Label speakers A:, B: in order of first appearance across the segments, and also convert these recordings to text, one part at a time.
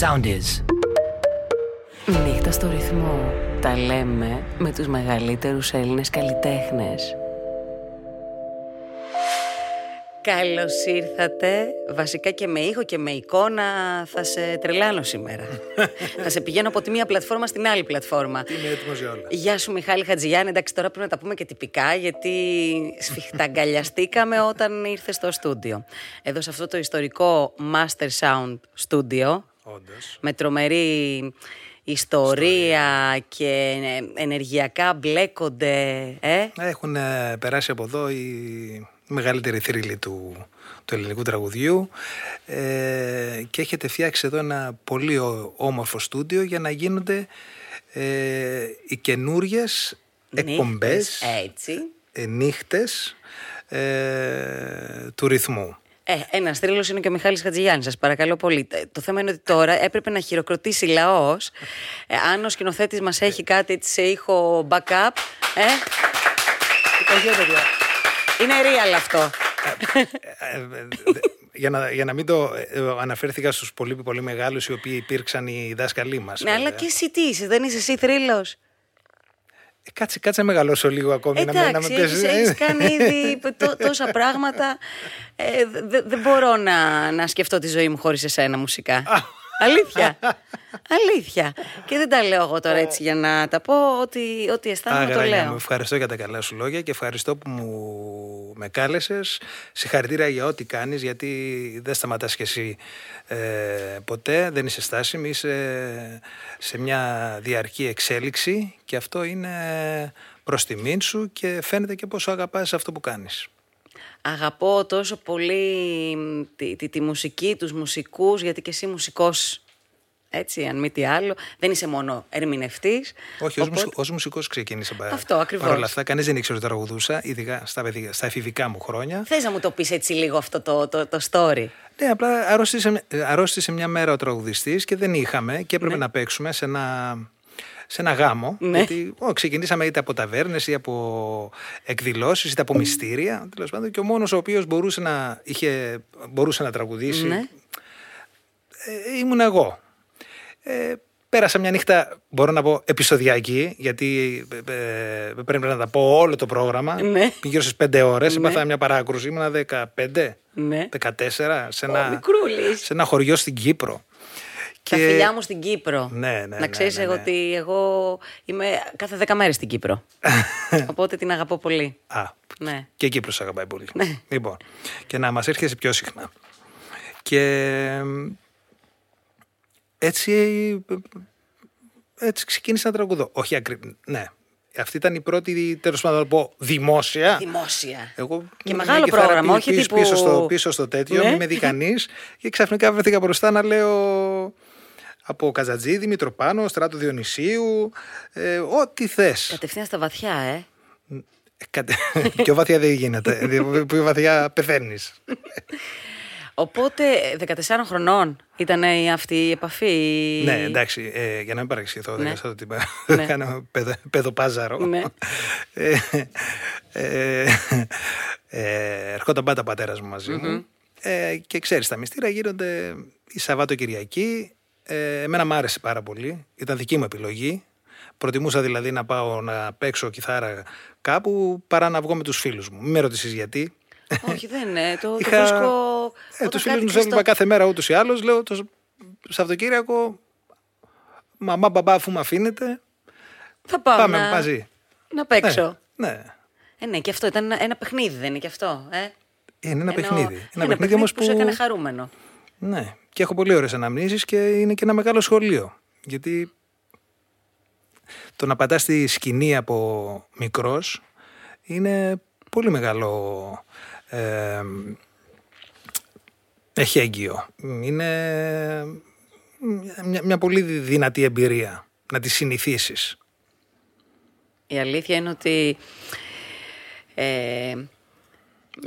A: Sound is.
B: Νύχτα στο ρυθμό. Τα λέμε με τους μεγαλύτερους Έλληνες καλλιτέχνες. Καλώς ήρθατε. Βασικά και με ήχο και με εικόνα θα σε τρελάνω σήμερα. θα σε πηγαίνω από τη μία πλατφόρμα στην άλλη πλατφόρμα.
C: Είμαι έτοιμο για όλα.
B: Γεια σου Μιχάλη Χατζηγιάννη. Εντάξει, τώρα πρέπει να τα πούμε και τυπικά, γιατί σφιχταγκαλιαστήκαμε όταν ήρθε στο στούντιο. Εδώ σε αυτό το ιστορικό Master Sound Studio,
C: Όντως.
B: με τρομερή ιστορία και ενεργειακά μπλέκονται. Ε;
C: Έχουν ε, περάσει από εδώ οι μεγαλύτεροι θρύλοι του, του ελληνικού τραγουδιού ε, και έχετε φτιάξει εδώ ένα πολύ ο- όμορφο στούντιο για να γίνονται ε, οι καινούριες εκπομπές,
B: Νύχτες, Έτσι.
C: ε, νύχτες ε, του ρυθμού.
B: Ε, ένας θρύλος είναι και ο Μιχάλης Χατζηγιάννης, σας παρακαλώ πολύ. Ε, Το θέμα είναι ότι τώρα έπρεπε να χειροκροτήσει λαός. Ε, αν ο σκηνοθέτης μας έχει κάτι έτσι σε ήχο backup. Ε, είναι real αυτό.
C: Ε, ε, δε- για, να, για να μην το ε, αναφέρθηκα στους πολύ πολύ μεγάλους οι οποίοι υπήρξαν οι δάσκαλοι μας.
B: ναι, αλλά
C: βέβαια.
B: και εσύ τι είσαι, δεν είσαι εσύ θρύλος;
C: Ε, Κάτσε, κάτσε να μεγαλώσω λίγο ακόμη. να μην- να
B: Εντάξει,
C: μην
B: έχεις,
C: πες-
B: έχεις κάνει ήδη τό- τόσα πράγματα. Ε, δε- δεν μπορώ να, να σκεφτώ τη ζωή μου χωρίς εσένα μουσικά. Αλήθεια. Αλήθεια. Και δεν τα λέω εγώ τώρα έτσι για να τα πω. Ότι, ότι αισθάνομαι το
C: Αγρανιά
B: λέω.
C: μου, ευχαριστώ για τα καλά σου λόγια και ευχαριστώ που μου με κάλεσες. Συγχαρητήρια για ό,τι κάνεις γιατί δεν σταματάς κι εσύ ε, ποτέ, δεν είσαι στάσιμη, είσαι σε μια διαρκή εξέλιξη και αυτό είναι προς τιμήν σου και φαίνεται και πόσο αγαπάς αυτό που κάνεις.
B: Αγαπώ τόσο πολύ μ, τη, τη, τη μουσική, τους μουσικούς, γιατί και εσύ μουσικός, έτσι, αν μη τι άλλο, δεν είσαι μόνο ερμηνευτής.
C: Όχι, ως,
B: Οπότε-
C: μουσι- ως μουσικός ξεκίνησα. πα-
B: Αυτό, ακριβώς.
C: Παρ' όλα αυτά, κανείς δεν ήξερε ότι τραγουδούσα, ειδικά στα, παιδικά- στα εφηβικά μου χρόνια.
B: Θες να μου το πεις έτσι λίγο αυτό το, το, το story;
C: Ναι, απλά αρρώστησε, αρρώστησε μια μέρα ο τραγουδιστής και δεν είχαμε και έπρεπε να παίξουμε σε ένα, σε ένα γάμο.
B: Ναι.
C: Γιατί ω, ξεκινήσαμε είτε από ταβέρνες ή από εκδηλώσεις είτε από μυστήρια. Τέλος πάντων, και ο μόνος ο οποίος μπορούσε να, είχε, μπορούσε να τραγουδήσει
B: Ναι.
C: ε, ήμουν εγώ. Ε, πέρασα μια νύχτα, μπορώ να πω, επεισοδιακή, γιατί ε, ε, πρέπει να τα πω όλο το πρόγραμμα.
B: Ναι.
C: Πήγε γύρω στις 5 ώρες,
B: Ναι.
C: έπαθα μια παράκρουση, ήμουνα 15,
B: Ναι.
C: 14, σε
B: Ω,
C: ένα,
B: μικρούλης.
C: σε ένα χωριό στην Κύπρο.
B: Τα φιλιά μου στην Κύπρο.
C: Ναι, ναι,
B: να
C: ναι,
B: ξέρεις
C: ναι,
B: εγώ
C: ναι.
B: ότι εγώ είμαι κάθε δέκα μέρες στην Κύπρο. Οπότε την αγαπώ πολύ.
C: Α,
B: Ναι.
C: και η Κύπρος αγαπάει πολύ.
B: Ναι.
C: Λοιπόν, και να μας έρχεσαι πιο συχνά. Και έτσι, έτσι ξεκίνησα να τραγουδώ. Όχι ακριβώς, ναι. Αυτή ήταν η πρώτη, τέλος πάντων, να πω, δημόσια.
B: Δημόσια.
C: Εγώ
B: Και
C: με
B: μεγάλο
C: κιθάρα
B: πρόγραμμα,
C: πι-
B: όχι
C: πίσω,
B: τύπου...
C: πίσω, στο, πίσω στο τέτοιο,
B: Ναι.
C: μην με δει κανείς. Και ξαφνικά βρέθηκα μπροστά να λέω από Καζατζίδη, Μητροπάνο, Στράτο Διονυσίου, ε, ό,τι θες.
B: Κατευθείαν στα βαθιά, ε.
C: Κατε... Πιο βαθιά δεν γίνεται. Δηλαδή, Πιο βαθιά πεθαίνεις.
B: Οπότε 14 χρονών ήταν η- αυτή η επαφή.
C: ναι, εντάξει, ε, για να μην παρεξηγηθώ, δεν
B: Ναι.
C: κάνω ότι
B: Ναι.
C: κάνω παιδο- παιδοπάζαρο.
B: Ναι.
C: Ε, ε, ε, ερχόταν πάντα ο πατέρας μου μαζί μου. Ε, και ξέρεις, τα μυστήρα γίνονται η Σαββάτο-Κυριακή. Ε, εμένα μ' άρεσε πάρα πολύ. Ήταν δική μου επιλογή. Προτιμούσα δηλαδή να πάω να παίξω κιθάρα κάπου παρά να βγω με τους φίλους μου. Μην με ρωτήσεις γιατί.
B: Όχι, δεν είναι. Το, το
C: Είχα-
B: βρίσκω.
C: Ε,
B: όταν
C: τους
B: κάτι
C: φίλους μου τους
B: κλειστό-
C: έβλεπα κάθε μέρα ούτως ή άλλως. Λέω το Σαββατοκύριακο, μαμά, μπαμπά, αφού με αφήνετε,
B: Θα πάμε,
C: πάμε
B: να,
C: μαζί.
B: να παίξω.
C: Ναι, ναι.
B: Ε, ναι, και αυτό ήταν ένα, ένα παιχνίδι, δεν είναι και αυτό. Ε;
C: Είναι ένα
B: Ενώ-
C: παιχνίδι.
B: είναι
C: Ένα παιχνίδι όμως
B: που... σε έκανε χαρούμενο.
C: Ναι, και έχω πολύ ωραίες αναμνήσεις και είναι και ένα μεγάλο σχολείο. Γιατί το να πατάς στη σκηνή από μικρός είναι πολύ μεγάλο ε, εχέγγυο. Είναι μια, μια πολύ δυνατή εμπειρία να τη συνηθίσεις.
B: Η αλήθεια είναι ότι. Ε,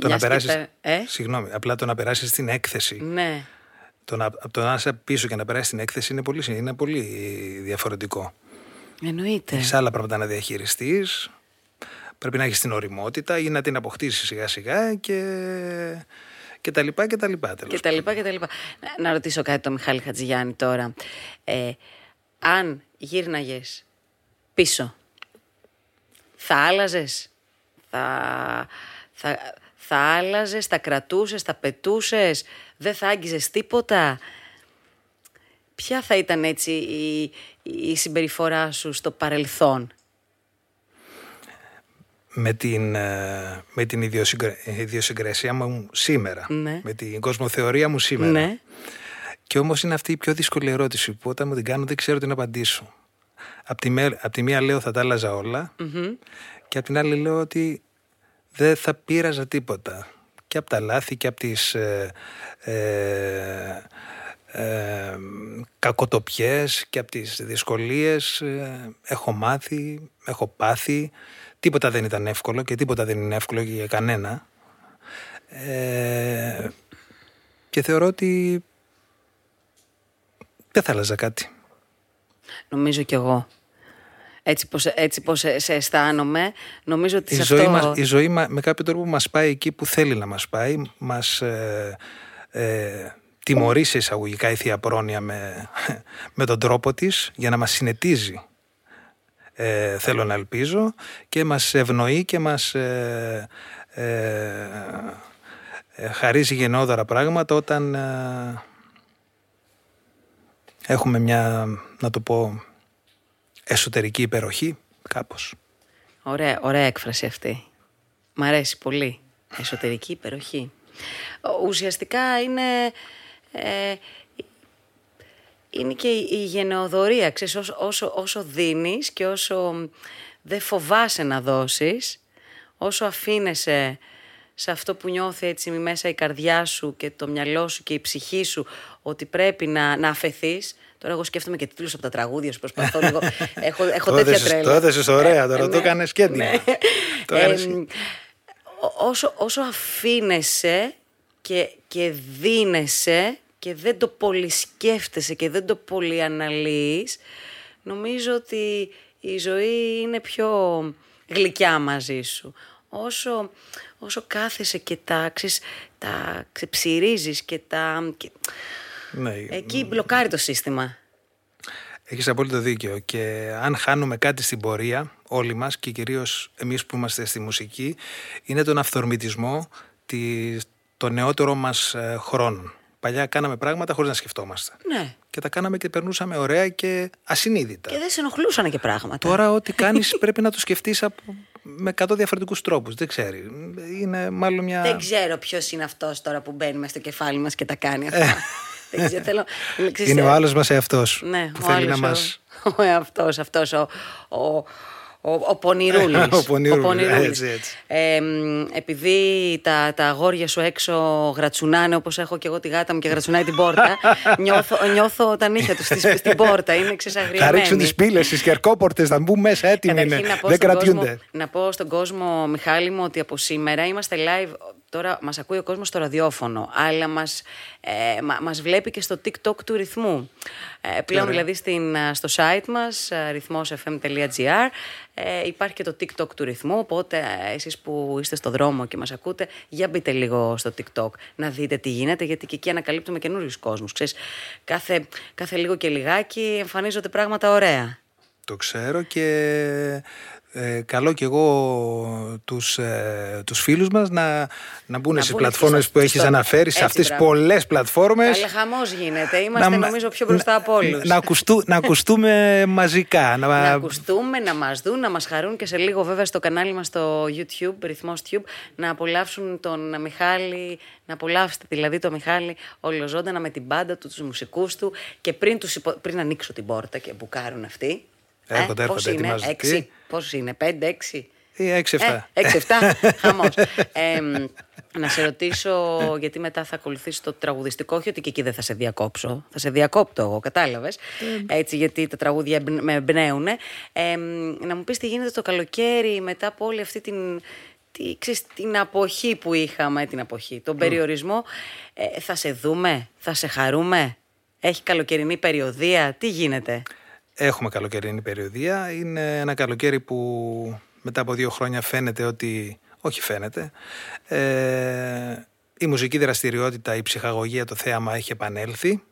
C: Το να
B: μιας και
C: περάσεις,
B: τα- Ε;
C: συγγνώμη, απλά το να περάσεις την έκθεση
B: Ναι.
C: Το να, από το να είσαι πίσω και να περάσεις την έκθεση είναι πολύ, είναι πολύ διαφορετικό.
B: Εννοείται.
C: Έχεις άλλα πράγματα να διαχειριστείς. Πρέπει να έχεις την οριμότητα ή να την αποκτήσεις σιγά σιγά και, και τα λοιπά και τα λοιπά.
B: Και τα λοιπά και τα λοιπά. Να, να ρωτήσω κάτι το Μιχάλη Χατζηγιάννη τώρα. Ε, αν γύρναγες πίσω, θα άλλαζες, θα, θα, θα άλλαζες, θα κρατούσες, θα πετούσες, δεν θα άγγιζες τίποτα; Ποια θα ήταν έτσι η, η συμπεριφορά σου στο παρελθόν;
C: Με την, ε, με την ιδιοσυγκρασία μου σήμερα,
B: Ναι.
C: με την κοσμοθεωρία μου σήμερα.
B: Ναι.
C: Και όμως είναι αυτή η πιο δύσκολη ερώτηση που όταν μου την κάνω δεν ξέρω τι να απαντήσω. Απ' τη, με- απ' τη μία λέω θα τα άλλαζα όλα και απ' την άλλη λέω ότι δεν θα πείραζα τίποτα. Και από τα λάθη και από τις ε, ε, ε, κακοτοπιές και από τις δυσκολίες ε, έχω μάθει, έχω πάθει. Τίποτα δεν ήταν εύκολο και τίποτα δεν είναι εύκολο για κανένα. Ε, και θεωρώ ότι δεν θα άλλαζα κάτι.
B: Νομίζω κι εγώ. Έτσι πως, έτσι πως σε, σε αισθάνομαι, νομίζω ότι
C: Η
B: σε
C: ζωή,
B: αυτό...
C: μας, η ζωή μα- με κάποιο τρόπο μας πάει εκεί που θέλει να μας πάει. Μας ε, ε, τιμωρεί σε εισαγωγικά η Θεία Πρόνοια με, με τον τρόπο της για να μας συνετίζει. Ε, θέλω να ελπίζω και μας ευνοεί και μας ε, ε, ε, χαρίζει γενναιόδωρα πράγματα όταν ε, έχουμε μια, να το πω, εσωτερική υπεροχή κάπως.
B: Ωραία, ωραία έκφραση αυτή. Μ' αρέσει πολύ. Εσωτερική υπεροχή. Ο- Ουσιαστικά είναι... ε, είναι και η, η γενεοδορία. Ξέρεις, όσο, όσο, όσο δίνεις και όσο δεν φοβάσαι να δώσεις, όσο αφήνεσαι σε αυτό που νιώθει έτσι μέσα η καρδιά σου και το μυαλό σου και η ψυχή σου ότι πρέπει να, να αφαιθείς. Τώρα εγώ σκέφτομαι και τίτλους από τα τραγούδια σου, προσπαθώ λίγο. έχω, έχω
C: Το
B: τέτοια
C: έδεσες-
B: τρέλα.
C: το έδεσες ωραία τώρα,
B: Ε,
C: το έκανες και έντοιμα.
B: Ναι.
C: Το έκανες-
B: Εμ, ό- όσο, όσο αφήνεσαι και, και δίνεσαι και δεν το πολυσκέφτεσαι και δεν το πολυαναλύεις, νομίζω ότι η ζωή είναι πιο γλυκιά μαζί σου. Όσο, όσο κάθεσαι και τα, ξέρεις, τα ξεψυρίζεις και τα... Και...
C: Ναι,
B: Εκεί μπλοκάρει το σύστημα.
C: Έχεις απόλυτο δίκιο και αν χάνουμε κάτι στην πορεία όλοι μας και κυρίως εμείς που είμαστε στη μουσική είναι τον αυθορμητισμό της, των νεότερων μας ε, χρόνων. Παλιά κάναμε πράγματα χωρίς να σκεφτόμαστε.
B: Ναι.
C: Και τα κάναμε και περνούσαμε ωραία και ασυνείδητα.
B: Και δεν σε ενοχλούσαν και πράγματα.
C: Τώρα ό,τι κάνεις πρέπει να το σκεφτείς από, με 100 διαφορετικούς τρόπους. Δεν ξέρει. Είναι μάλλον μια...
B: Δεν ξέρω ποιος είναι αυτός τώρα που μπαίνει μέσα στο κεφάλι μας και τα κάνει αυτά. Δεν ξέρω, θέλω. ξέρεις,
C: είναι ο
B: ε,
C: άλλος μας εαυτός
B: Ναι,
C: που
B: ο
C: θέλει να
B: άλλος,
C: μας...
B: Ο, ο εαυτός, αυτός, ο, ο, ο, ο πονηρούλης.
C: Ο πονηρούλης,
B: πονηρούλης.
C: έτσι, έτσι.
B: Ε, μ, επειδή τα, τα αγόρια σου έξω γρατσουνάνε όπως έχω και εγώ τη γάτα μου και γρατσουνάει την πόρτα, νιώθω, νιώθω τα νύχια τους στη- στην πόρτα, είναι
C: Θα
B: ξεσαγριεμένοι.
C: ρίξουν τις πύλες, τις κερκόπορτες, θα μπουν μέσα έτοιμοι είναι.
B: Καταρχήν να πω,
C: Δεν
B: στον κόσμο,
C: κρατιούνται.
B: να πω στον κόσμο, Μιχάλη μου, ότι από σήμερα είμαστε live. Τώρα μας ακούει ο κόσμος στο ραδιόφωνο, αλλά μας, ε, μα- μας βλέπει και στο TikTok του ρυθμού. Ε, πλέον
C: Ωραία.
B: δηλαδή στην, α, στο site μας, α, ρυθμόσfm.gr, ε, υπάρχει και το TikTok του ρυθμού, οπότε ε, εσείς που είστε στο δρόμο και μας ακούτε, για μπείτε λίγο στο TikTok να δείτε τι γίνεται, γιατί και εκεί ανακαλύπτουμε καινούριους κόσμους. Ξέρεις, κάθε, κάθε λίγο και λιγάκι εμφανίζονται πράγματα ωραία.
C: Το ξέρω και ε, καλό και εγώ τους, ε, τους φίλους μας να, να μπουν
B: Να
C: στις
B: μπουν
C: πλατφόρμες
B: στο-
C: που έχεις
B: στο-
C: αναφέρεις,
B: έτσι,
C: σε αυτές τις
B: μπράβο.
C: πολλές πλατφόρμες.
B: Καλέ χαμός γίνεται. Είμαστε νομίζω πιο μπροστά από όλους.
C: Να, ακουστού, να ακουστούμε μαζικά. Να,
B: να ακουστούμε, να μας δουν, να μας χαρούν και σε λίγο βέβαια στο κανάλι μας στο YouTube, ρυθμός Tube, να απολαύσουν τον Μιχάλη, να απολαύσετε δηλαδή τον Μιχάλη ολοζώντανα με την μπάντα του, τους μουσικούς του και πριν, τους υπο- πριν ανοίξω την πόρτα και μπουκάρουν αυτοί.
C: Έρχονται,
B: πώς
C: έρχονται,
B: είναι,
C: ετοιμάζονται.
B: έξι, πώς είναι, πέντε, έξι;
C: Ε, έξι-εφτά.
B: Ε, έξι-εφτά, χαμός. Ε, μ, να σε ρωτήσω, γιατί μετά θα ακολουθήσεις το τραγουδιστικό, όχι ότι και εκεί δεν θα σε διακόψω. Θα σε διακόπτω εγώ, κατάλαβες. Έτσι, γιατί τα τραγούδια εμπν- με εμπνέουν. Ε, μ, να μου πεις τι γίνεται το καλοκαίρι μετά από όλη αυτή την, τη, ξέρεις, την αποχή που είχαμε, την αποχή, τον περιορισμό. Ε, θα σε δούμε, θα σε χαρούμε; Έχει καλοκαιρινή περιοδία, τι γίνεται;
C: Έχουμε καλοκαιρινή περιοδία. Είναι ένα καλοκαίρι που μετά από δύο χρόνια φαίνεται ότι... Όχι φαίνεται. Ε, η μουσική δραστηριότητα, η ψυχαγωγία, το θέαμα έχει επανέλθει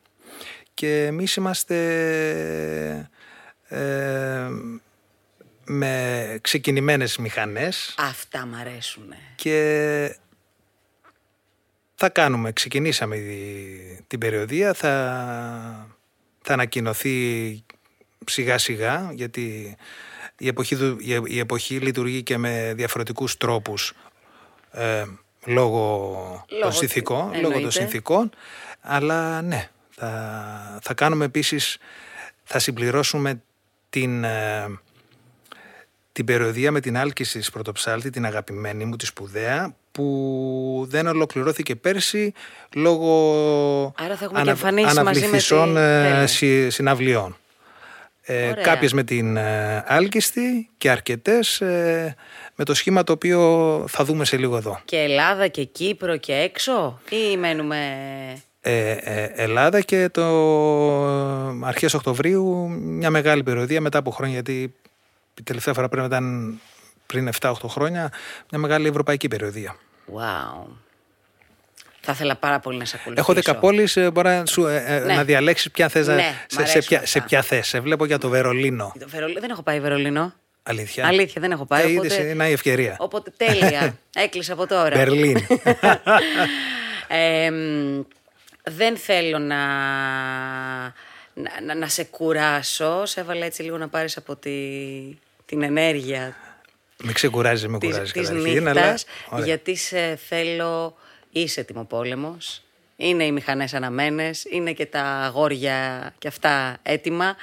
C: και εμείς είμαστε ε, με ξεκινημένες μηχανές.
B: Αυτά μ' αρέσουν.
C: Και θα κάνουμε, ξεκινήσαμε την περιοδία, θα, θα ανακοινωθεί σιγά σιγά γιατί η εποχή, η εποχή λειτουργεί και με διαφορετικούς τρόπους ε, λόγω, των συνθήκων, λόγω των συνθήκων αλλά ναι θα, θα κάνουμε επίσης θα συμπληρώσουμε την, ε, την περιοδία με την άλκηση της πρωτοψάλτη, την αγαπημένη μου, τη σπουδαία, που δεν ολοκληρώθηκε πέρσι λόγω
B: Άρα θα ανα, αναβληθισών
C: ε, συναυλιών. Ε, κάποιες με την ε, άλκιστη και αρκετές ε, με το σχήμα το οποίο θα δούμε σε λίγο εδώ.
B: Και Ελλάδα και Κύπρο και έξω ή μένουμε...
C: Ε, Ελλάδα και το αρχές Οκτωβρίου μια μεγάλη περιοδία μετά από χρόνια γιατί η τελευταία φορά πρέπει να ήταν πριν 7-8 χρόνια μια μεγάλη ευρωπαϊκή περιοδία.
B: Wow. Θα ήθελα πάρα πολύ να σε ακολουθήσω.
C: Έχω δέκα πόλεις, ε, μπορεί να, σου, ε, ε, ναι. να διαλέξεις ποια θες. Ναι, σε, σε, ποια, σε ποια θες. Σε βλέπω για το Βερολίνο.
B: Το Βερολίνο. Δεν έχω πάει Βερολίνο.
C: Αλήθεια;
B: Αλήθεια, δεν έχω πάει.
C: Ε, οπότε... είναι η ευκαιρία.
B: Οπότε τέλεια. Έκλεισα από τώρα.
C: Μπερλίν.
B: ε, δεν θέλω να, να, να, σε κουράσω. Σε έβαλα έτσι λίγο να πάρεις από τη, την ενέργεια.
C: Με ξεκουράζει, με κουράζει
B: της, της νύχτας, γιατί σε θέλω είσαι τιμοπόλεμος, είναι οι μηχανές αναμένες, είναι και τα αγόρια και αυτά έτοιμα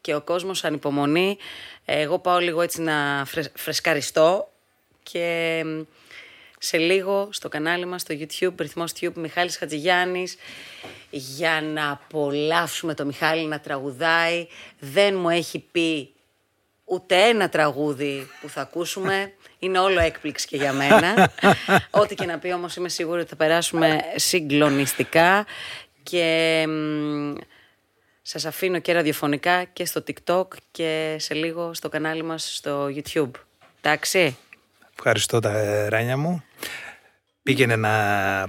B: και ο κόσμος ανυπομονεί. Εγώ πάω λίγο έτσι να φρεσκαριστώ και σε λίγο στο κανάλι μας, στο YouTube, ρυθμός Tube, Μιχάλης Χατζηγιάννης, για να απολαύσουμε το Μιχάλη να τραγουδάει. Δεν μου έχει πει ούτε ένα τραγούδι που θα ακούσουμε. Είναι όλο έκπληξη και για μένα. Ό,τι και να πει όμως είμαι σίγουρη ότι θα περάσουμε συγκλονιστικά και σας αφήνω και ραδιοφωνικά και στο TikTok και σε λίγο στο κανάλι μας στο YouTube. Εντάξει.
C: Ευχαριστώ τα ράνια μου. Πήγαινε να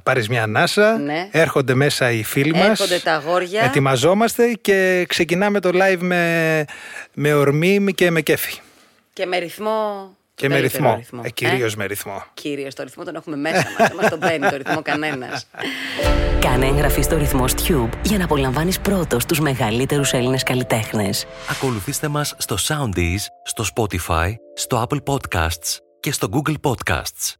C: πάρεις μια ανάσα,
B: ναι.
C: έρχονται μέσα οι φίλοι μας,
B: έρχονται τα αγόρια.
C: ετοιμαζόμαστε και ξεκινάμε το live με, με ορμή και με κέφι.
B: Και με ρυθμό
C: και με ρυθμό. ρυθμό. Ε, Κυρίως ε; με ρυθμό.
B: Κυρίως το ρυθμό τον έχουμε μέσα μας. Δεν μας τον παίρνει το ρυθμό κανένας.
A: Κάνε εγγραφή στο ρυθμό Tube για να απολαμβάνεις πρώτος τους μεγαλύτερους Έλληνες καλλιτέχνες. Ακολουθήστε μας στο Soundees, στο Spotify, στο Apple Podcasts και στο Google Podcasts.